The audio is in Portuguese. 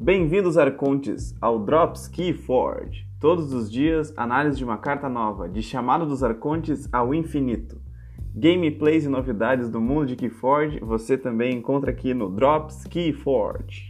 Bem-vindos, Arcontes, ao Drops Keyforge. Todos os dias, análise de uma carta nova, de chamado dos Arcontes ao infinito. Gameplays e novidades do mundo de Keyforge você também encontra aqui no Drops Keyforge.